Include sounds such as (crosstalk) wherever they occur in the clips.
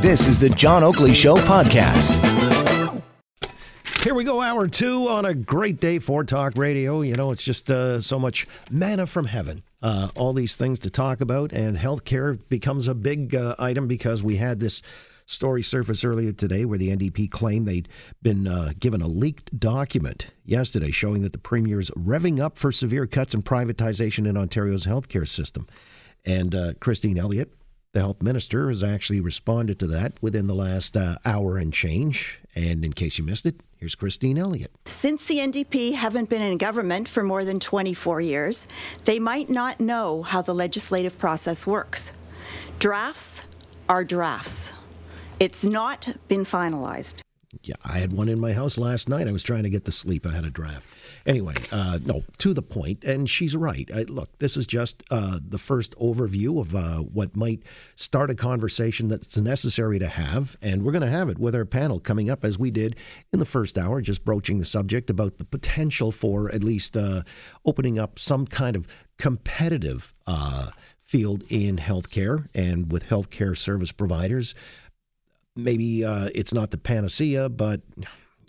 This is the John Oakley Show podcast. Here we go, hour two on a great day for talk radio. You know, it's just uh, so much manna from heaven. Uh, all these things to talk about, and healthcare becomes a big uh, item because we had this story surface earlier today where the NDP claimed they'd been uh, given a leaked document yesterday showing that the Premier's revving up for severe cuts and privatization in Ontario's healthcare system. And uh, Christine Elliott, the health minister, has actually responded to that within the last uh, hour and change. And in case you missed it, here's Christine Elliott. Since the NDP haven't been in government for more than 24 years, they might not know how the legislative process works. Drafts are drafts. It's not been finalized. Yeah, I had one in my house last night. I was trying to get to sleep. I had a draft. Anyway, uh, no, to the point, and she's right. I, look, this is just uh, the first overview of uh, what might start a conversation that's necessary to have, and we're going to have it with our panel coming up as we did in the first hour, just broaching the subject about the potential for at least uh, opening up some kind of competitive uh, field in healthcare and with healthcare service providers maybe uh, it's not the panacea, but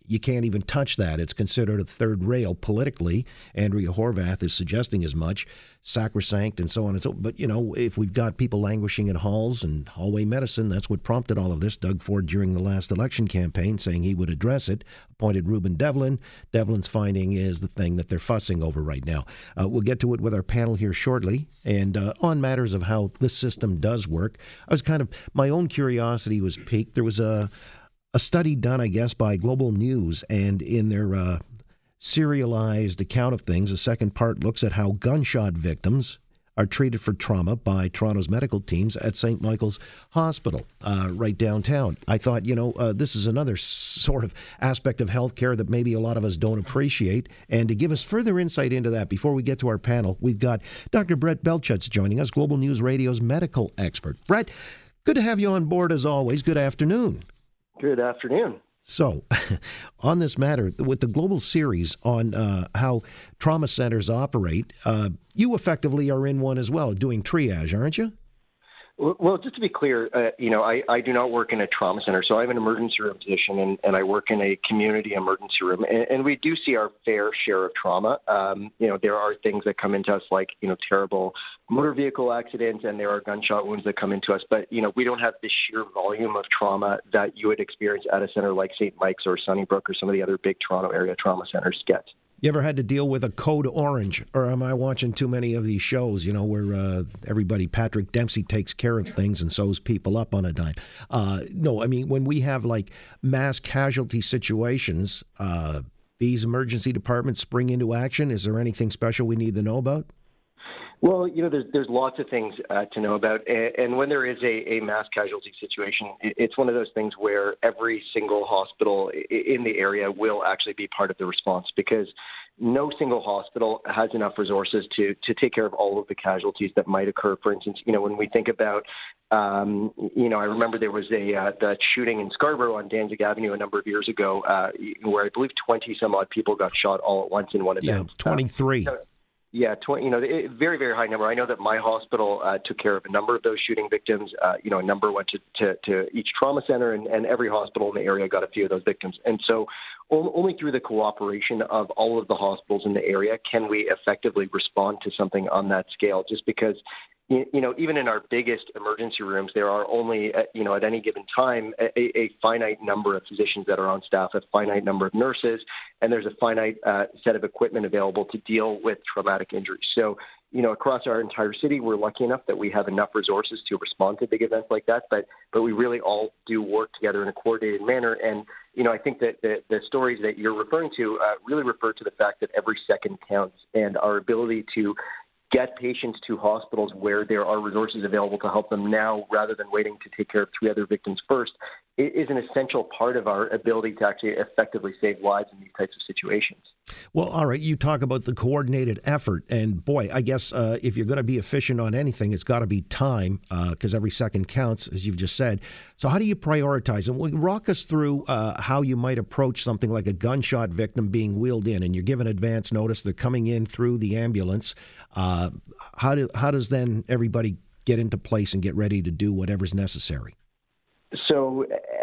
you can't even touch that. It's considered a third rail politically. Andrea Horwath is suggesting as much, sacrosanct and so on and so. But you know, if we've got people languishing in halls and hallway medicine, that's what prompted all of this. Doug Ford during the last election campaign saying he would address it. Appointed Rueben Devlin. Devlin's finding is the thing that they're fussing over right now. Uh, we'll get to it with our panel here shortly, and uh, on matters of how this system does work. I was kind of my own curiosity was piqued. There was a a study done, I guess, by Global News, and in their uh, serialized account of things, the second part looks at how gunshot victims are treated for trauma by Toronto's medical teams at St. Michael's Hospital, uh, right downtown. I thought, you know, uh, this is another sort of aspect of healthcare that maybe a lot of us don't appreciate. And to give us further insight into that, before we get to our panel, we've got Dr. Brett Belchetz joining us, Global News Radio's medical expert. Brett, good to have you on board as always. Good afternoon. Good afternoon. So, (laughs) on this matter, with the global series on uh, how trauma centers operate, uh, you effectively are in one as well, doing triage, aren't you? Well, just to be clear, uh, you know, I, I do not work in a trauma center, so I have an emergency room position, and, and I work in a community emergency room, and, and we do see our fair share of trauma. Um, you know, there are things that come into us like you know terrible motor vehicle accidents, and there are gunshot wounds that come into us, but you know we don't have the sheer volume of trauma that you would experience at a center like St. Mike's or Sunnybrook or some of the other big Toronto area trauma centers get. You ever had to deal with a code orange, or am I watching too many of these shows? You know, where uh, everybody Patrick Dempsey takes care of things and sews people up on a dime. Uh, no, I mean when we have like mass casualty situations, uh, these emergency departments spring into action. Is there anything special we need to know about? Well, you know, there's there's lots of things uh, to know about, and when there is a, a mass casualty situation, it's one of those things where every single hospital in the area will actually be part of the response because no single hospital has enough resources to to take care of all of the casualties that might occur. For instance, you know, when we think about, um, you know, I remember there was a uh, the shooting in Scarborough on Danzig Avenue a number of years ago, uh, where I believe 20 some odd people got shot all at once in one event. Yeah, 23. Uh, yeah, 20, you know, very, very high number. I know that my hospital uh, took care of a number of those shooting victims. Uh, you know, a number went to, to, to each trauma center, and, and every hospital in the area got a few of those victims. And so, only through the cooperation of all of the hospitals in the area can we effectively respond to something on that scale. Just because you know, even in our biggest emergency rooms, there are only, uh, you know, at any given time, a, a, finite number of physicians that are on staff, a finite number of nurses, and there's a finite uh, set of equipment available to deal with traumatic injuries. So, you know, across our entire city, we're lucky enough that we have enough resources to respond to big events like that. But, but we really all do work together in a coordinated manner. And, you know, I think that the, the stories that you're referring to uh, really refer to the fact that every second counts, and our ability to get patients to hospitals where there are resources available to help them now rather than waiting to take care of three other victims first is an essential part of our ability to actually effectively save lives in these types of situations. Well, all right, you talk about the coordinated effort, and boy, I guess uh, if you're going to be efficient on anything, it's got to be time because uh, every second counts, as you've just said. So, how do you prioritize? And walk us through uh, how you might approach something like a gunshot victim being wheeled in, and you're given advance notice they're coming in through the ambulance. Uh, how do how does then everybody get into place and get ready to do whatever's necessary?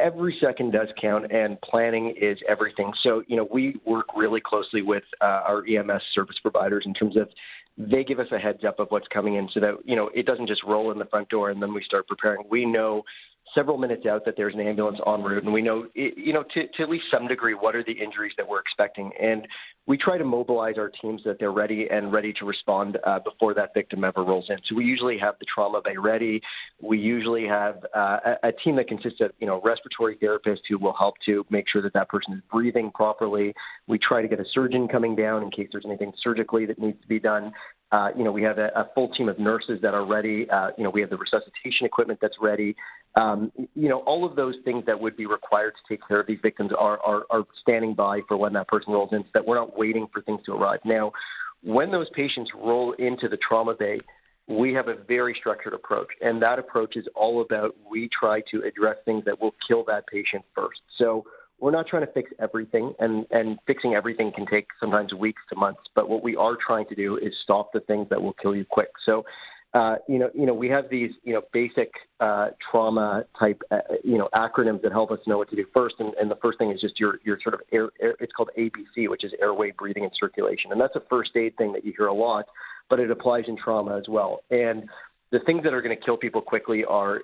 Every second does count, and planning is everything. So you know we work really closely with uh, our EMS service providers in terms of they give us a heads up of what's coming in, so that you know it doesn't just roll in the front door and then we start preparing. We know several minutes out that there's an ambulance en route, and we know, you know, to, to at least some degree, what are the injuries that we're expecting. And we try to mobilize our teams that they're ready and ready to respond uh, before that victim ever rolls in. So we usually have the trauma bay ready. We usually have uh, a, a team that consists of, you know, respiratory therapists who will help to make sure that that person is breathing properly. We try to get a surgeon coming down in case there's anything surgically that needs to be done. Uh, you know, we have a, a, full team of nurses that are ready. Uh, you know, we have the resuscitation equipment that's ready. Um, you know, all of those things that would be required to take care of these victims are, are, are standing by for when that person rolls in, so that we're not waiting for things to arrive. Now, when those patients roll into the trauma bay, we have a very structured approach, and that approach is all about we try to address things that will kill that patient first. So we're not trying to fix everything, and, and fixing everything can take sometimes weeks to months. But what we are trying to do is stop the things that will kill you quick. So, uh, you know, you know, we have these, you know, basic uh, trauma type, uh, you know, acronyms that help us know what to do first. And, and the first thing is just your, your sort of air, air, it's called ABC, which is airway, breathing, and circulation. And that's a first aid thing that you hear a lot, but it applies in trauma as well. And the things that are going to kill people quickly are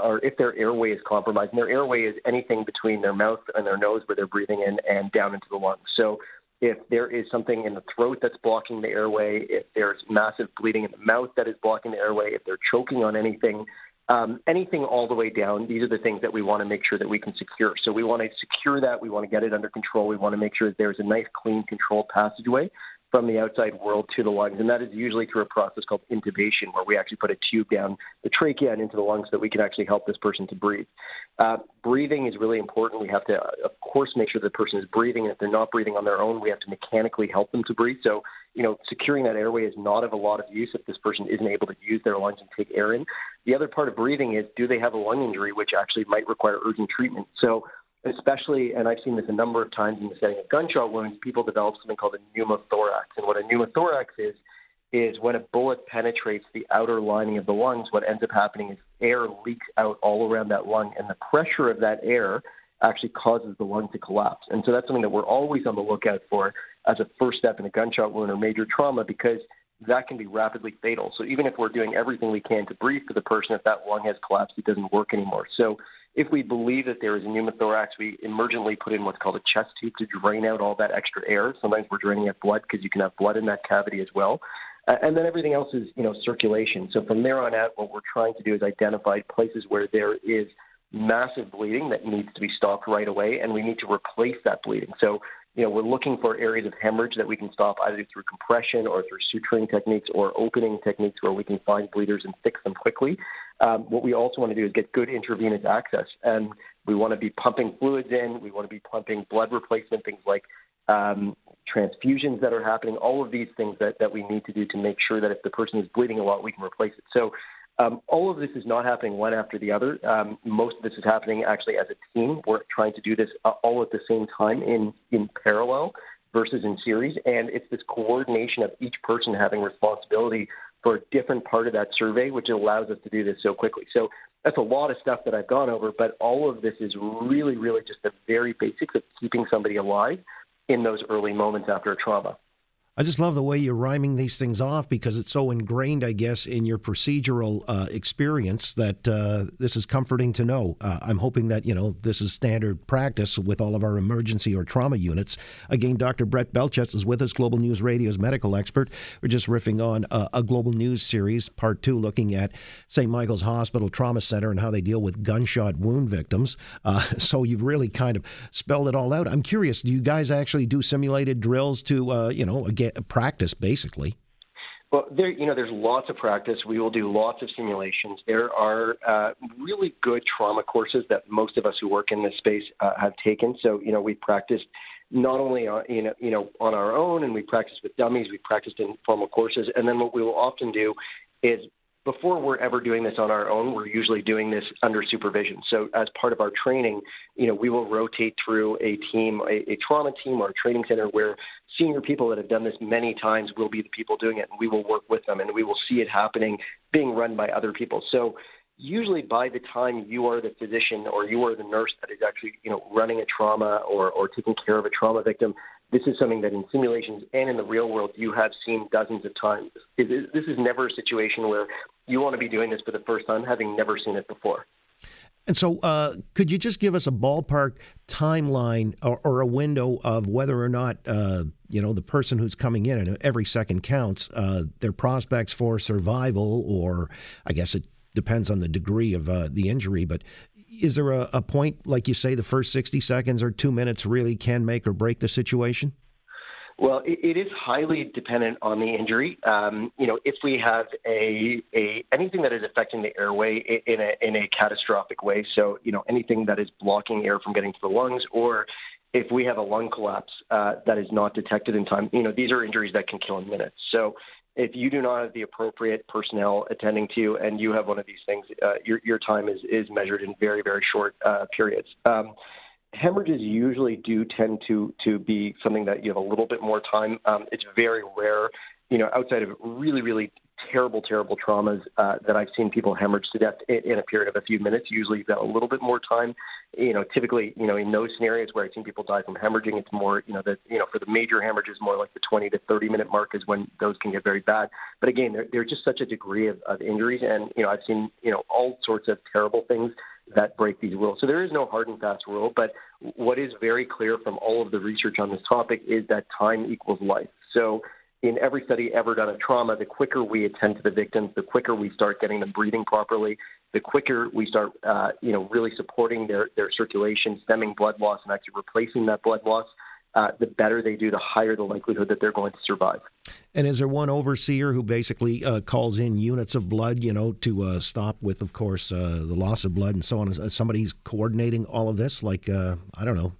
are if their airway is compromised. And their airway is anything between their mouth and their nose where they're breathing in and down into the lungs. So if there is something in the throat that's blocking the airway, if there's massive bleeding in the mouth that is blocking the airway, if they're choking on anything, um, anything all the way down, these are the things that we want to make sure that we can secure. So we want to secure that. We want to get it under control. We want to make sure that there's a nice, clean, controlled passageway from the outside world to the lungs. And that is usually through a process called intubation, where we actually put a tube down the trachea and into the lungs so that we can actually help this person to breathe. Uh, breathing is really important. We have to, of course, make sure the person is breathing. And if they're not breathing on their own, we have to mechanically help them to breathe. So, you know, securing that airway is not of a lot of use if this person isn't able to use their lungs and take air in. The other part of breathing is do they have a lung injury, which actually might require urgent treatment? So, especially, and I've seen this a number of times in the setting of gunshot wounds, people develop something called a pneumothorax. And what a pneumothorax is, is when a bullet penetrates the outer lining of the lungs, what ends up happening is air leaks out all around that lung, and the pressure of that air actually causes the lung to collapse. And so that's something that we're always on the lookout for as a first step in a gunshot wound or major trauma because that can be rapidly fatal. So even if we're doing everything we can to breathe for the person, if that lung has collapsed, it doesn't work anymore. So if we believe that there is a pneumothorax, we emergently put in what's called a chest tube to drain out all that extra air. Sometimes we're draining out blood because you can have blood in that cavity as well. Uh, and then everything else is, you know, circulation. So from there on out, what we're trying to do is identify places where there is massive bleeding that needs to be stopped right away, and we need to replace that bleeding. So you know, we're looking for areas of hemorrhage that we can stop either through compression or through suturing techniques or opening techniques where we can find bleeders and fix them quickly. Um, what we also want to do is get good intravenous access, and we want to be pumping fluids in. We want to be pumping blood replacement, things like um, transfusions that are happening. All of these things that, that we need to do to make sure that if the person is bleeding a lot, we can replace it. So um, all of this is not happening one after the other. Um, most of this is happening actually as a team. We're trying to do this uh, all at the same time in, in parallel versus in series. And it's this coordination of each person having responsibility for a different part of that survey, which allows us to do this so quickly. So that's a lot of stuff that I've gone over, but all of this is really, really just the very basics of keeping somebody alive in those early moments after a trauma. I just love the way you're rhyming these things off because it's so ingrained, I guess, in your procedural uh, experience that uh, this is comforting to know. Uh, I'm hoping that, you know, this is standard practice with all of our emergency or trauma units. Again, Dr. Brett Belchetz is with us, Global News Radio's medical expert. We're just riffing on a, a Global News series, part two, looking at St. Michael's Hospital Trauma Center and how they deal with gunshot wound victims. Uh, (laughs) so you've really kind of spelled it all out. I'm curious, do you guys actually do simulated drills to, uh, you know, again, practice basically. Well, there, you know, there's lots of practice. We will do lots of simulations. There are uh, really good trauma courses that most of us who work in this space uh, have taken. So, you know, we've practiced not only on, you know, you know, on our own, and we practiced with dummies. We practiced in formal courses, and then what we will often do is before we're ever doing this on our own, we're usually doing this under supervision. So as part of our training, you know, we will rotate through a team, a, a, trauma team or a training center where senior people that have done this many times will be the people doing it and we will work with them and we will see it happening being run by other people. So usually by the time you are the physician or you are the nurse that is actually you know running a trauma or, or taking care of a trauma victim, this is something that in simulations and in the real world you have seen dozens of times. This is never a situation where you want to be doing this for the first time, having never seen it before. And so, uh, could you just give us a ballpark timeline or, or a window of whether or not uh, you know the person who's coming in and every second counts, uh, their prospects for survival, or I guess it depends on the degree of uh, the injury, but is there a, a point, like you say, the first 60 seconds or two minutes really can make or break the situation? Well, it, it is highly dependent on the injury. Um, you know, if we have a, a anything that is affecting the airway in a in a catastrophic way, so you know anything that is blocking air from getting to the lungs, or if we have a lung collapse uh, that is not detected in time, you know these are injuries that can kill in minutes. So if you do not have the appropriate personnel attending to you and you have one of these things, uh, your, your time is, is measured in very, very short uh, periods. Um, hemorrhages usually do tend to, to be something that you have a little bit more time. Um, it's very rare, you know, outside of really, really terrible, terrible traumas uh, that I've seen people hemorrhage to death in, in, a period of a few minutes. Usually, you've got a little bit more time. You know, typically, you know, in those scenarios where I've seen people die from hemorrhaging, it's more, you know, that you know, for the major hemorrhages, more like the 20 to 30 minute mark is when those can get very bad. But again, there's just such a degree of, of injuries, and you know, I've seen you know all sorts of terrible things that break these rules. So there is no hard and fast rule, but what is very clear from all of the research on this topic is that time equals life. So in every study ever done of trauma, the quicker we attend to the victims, the quicker we start getting them breathing properly, the quicker we start, uh, you know, really supporting their, their circulation, stemming blood loss, and actually replacing that blood loss, uh, the better they do, the higher the likelihood that they're going to survive. And is there one overseer who basically uh, calls in units of blood, you know, to uh, stop with, of course, uh, the loss of blood and so on? Is Somebody's coordinating all of this, like uh, I don't know.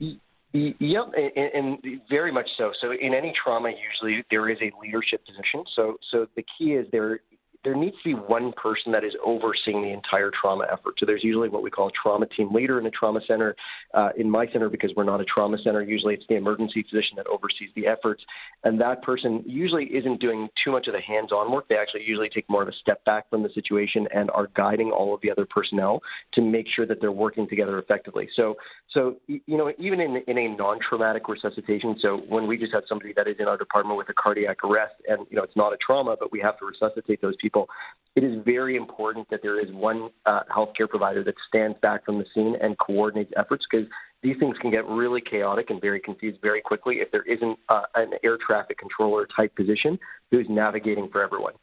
Yep, and, and, very much so. So in any trauma, usually there is a leadership position. So so the key is there there needs to be one person that is overseeing the entire trauma effort. So there's usually what we call a trauma team leader in a trauma center. Uh, in my center, because we're not a trauma center, usually it's the emergency physician that oversees the efforts. And that person usually isn't doing too much of the hands on work. They actually usually take more of a step back from the situation and are guiding all of the other personnel to make sure that they're working together effectively. So, so you know, even in, in a non traumatic resuscitation, so when we just have somebody that is in our department with a cardiac arrest and, you know, it's not a trauma, but we have to resuscitate those people people, it is very important that there is one uh, healthcare provider that stands back from the scene and coordinates efforts because these things can get really chaotic and very confused very quickly if there isn't uh, an air traffic controller type position who's navigating for everyone.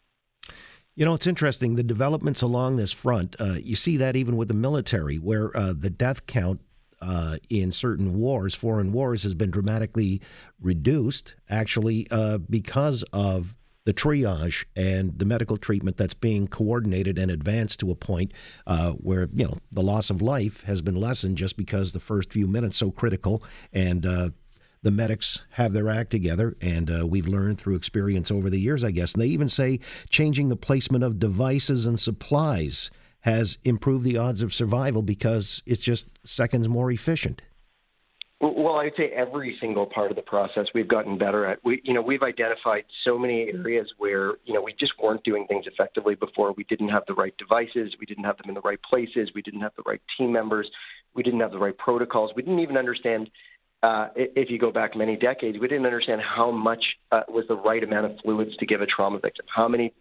You know, it's interesting. The developments along this front, uh, you see that even with the military, where uh, the death count uh, in certain wars, foreign wars, has been dramatically reduced, actually, uh, because of the triage and the medical treatment that's being coordinated and advanced to a point uh, where you know the loss of life has been lessened just because the first few minutes so critical and uh, the medics have their act together, and uh, we've learned through experience over the years, I guess. And they even say changing the placement of devices and supplies has improved the odds of survival because it's just seconds more efficient. Well, I'd say every single part of the process we've gotten better at. We, you know, we've identified so many areas where you know we just weren't doing things effectively before. We didn't have the right devices, we didn't have them in the right places, we didn't have the right team members, we didn't have the right protocols. We didn't even understand. Uh, if you go back many decades, we didn't understand how much uh, was the right amount of fluids to give a trauma victim, how many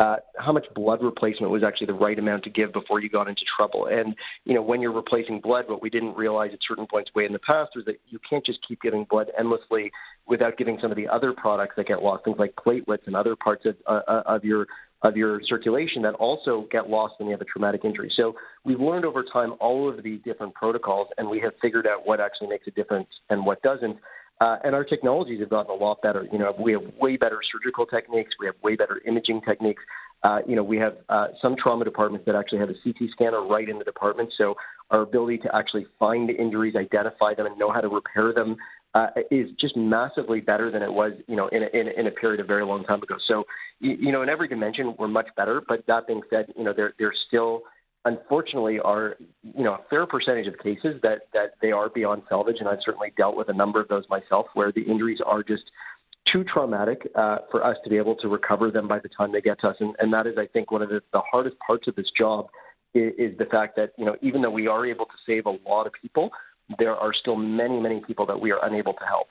uh, how much blood replacement was actually the right amount to give before you got into trouble. And, you know, when you're replacing blood, what we didn't realize at certain points way in the past was that you can't just keep giving blood endlessly without giving some of the other products that get lost, things like platelets and other parts of, uh, uh of your of your circulation that also get lost when you have a traumatic injury. So we've learned over time all of these different protocols, and we have figured out what actually makes a difference and what doesn't. Uh, and our technologies have gotten a lot better. You know, we have way better surgical techniques. We have way better imaging techniques. Uh, you know, we have uh, some trauma departments that actually have a CT scanner right in the department. So our ability to actually find injuries, identify them, and know how to repair them uh, is just massively better than it was, you know, in a, in, a, in a period of very long time ago. So, you, you know, in every dimension, we're much better. But that being said, you know, there there's still unfortunately are you know a fair percentage of cases that that they are beyond salvage, and I've certainly dealt with a number of those myself, where the injuries are just too traumatic uh, for us to be able to recover them by the time they get to us, and, and that is, I think, one of the, the hardest parts of this job is, is the fact that you know even though we are able to save a lot of people, there are still many many people that we are unable to help.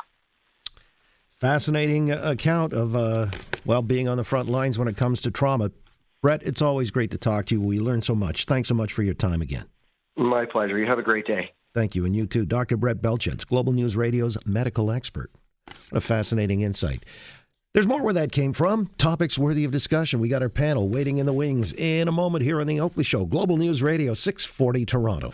Fascinating account of uh, well being on the front lines when it comes to trauma. Brett, it's always great to talk to you. We learn so much. Thanks so much for your time again. My pleasure. You have a great day. Thank you, and you too, Dr. Brett Belchetz, Global News Radio's medical expert. What a fascinating insight. There's more where that came from. Topics worthy of discussion. We got our panel waiting in the wings in a moment here on the Oakley Show, Global News Radio, 640 Toronto.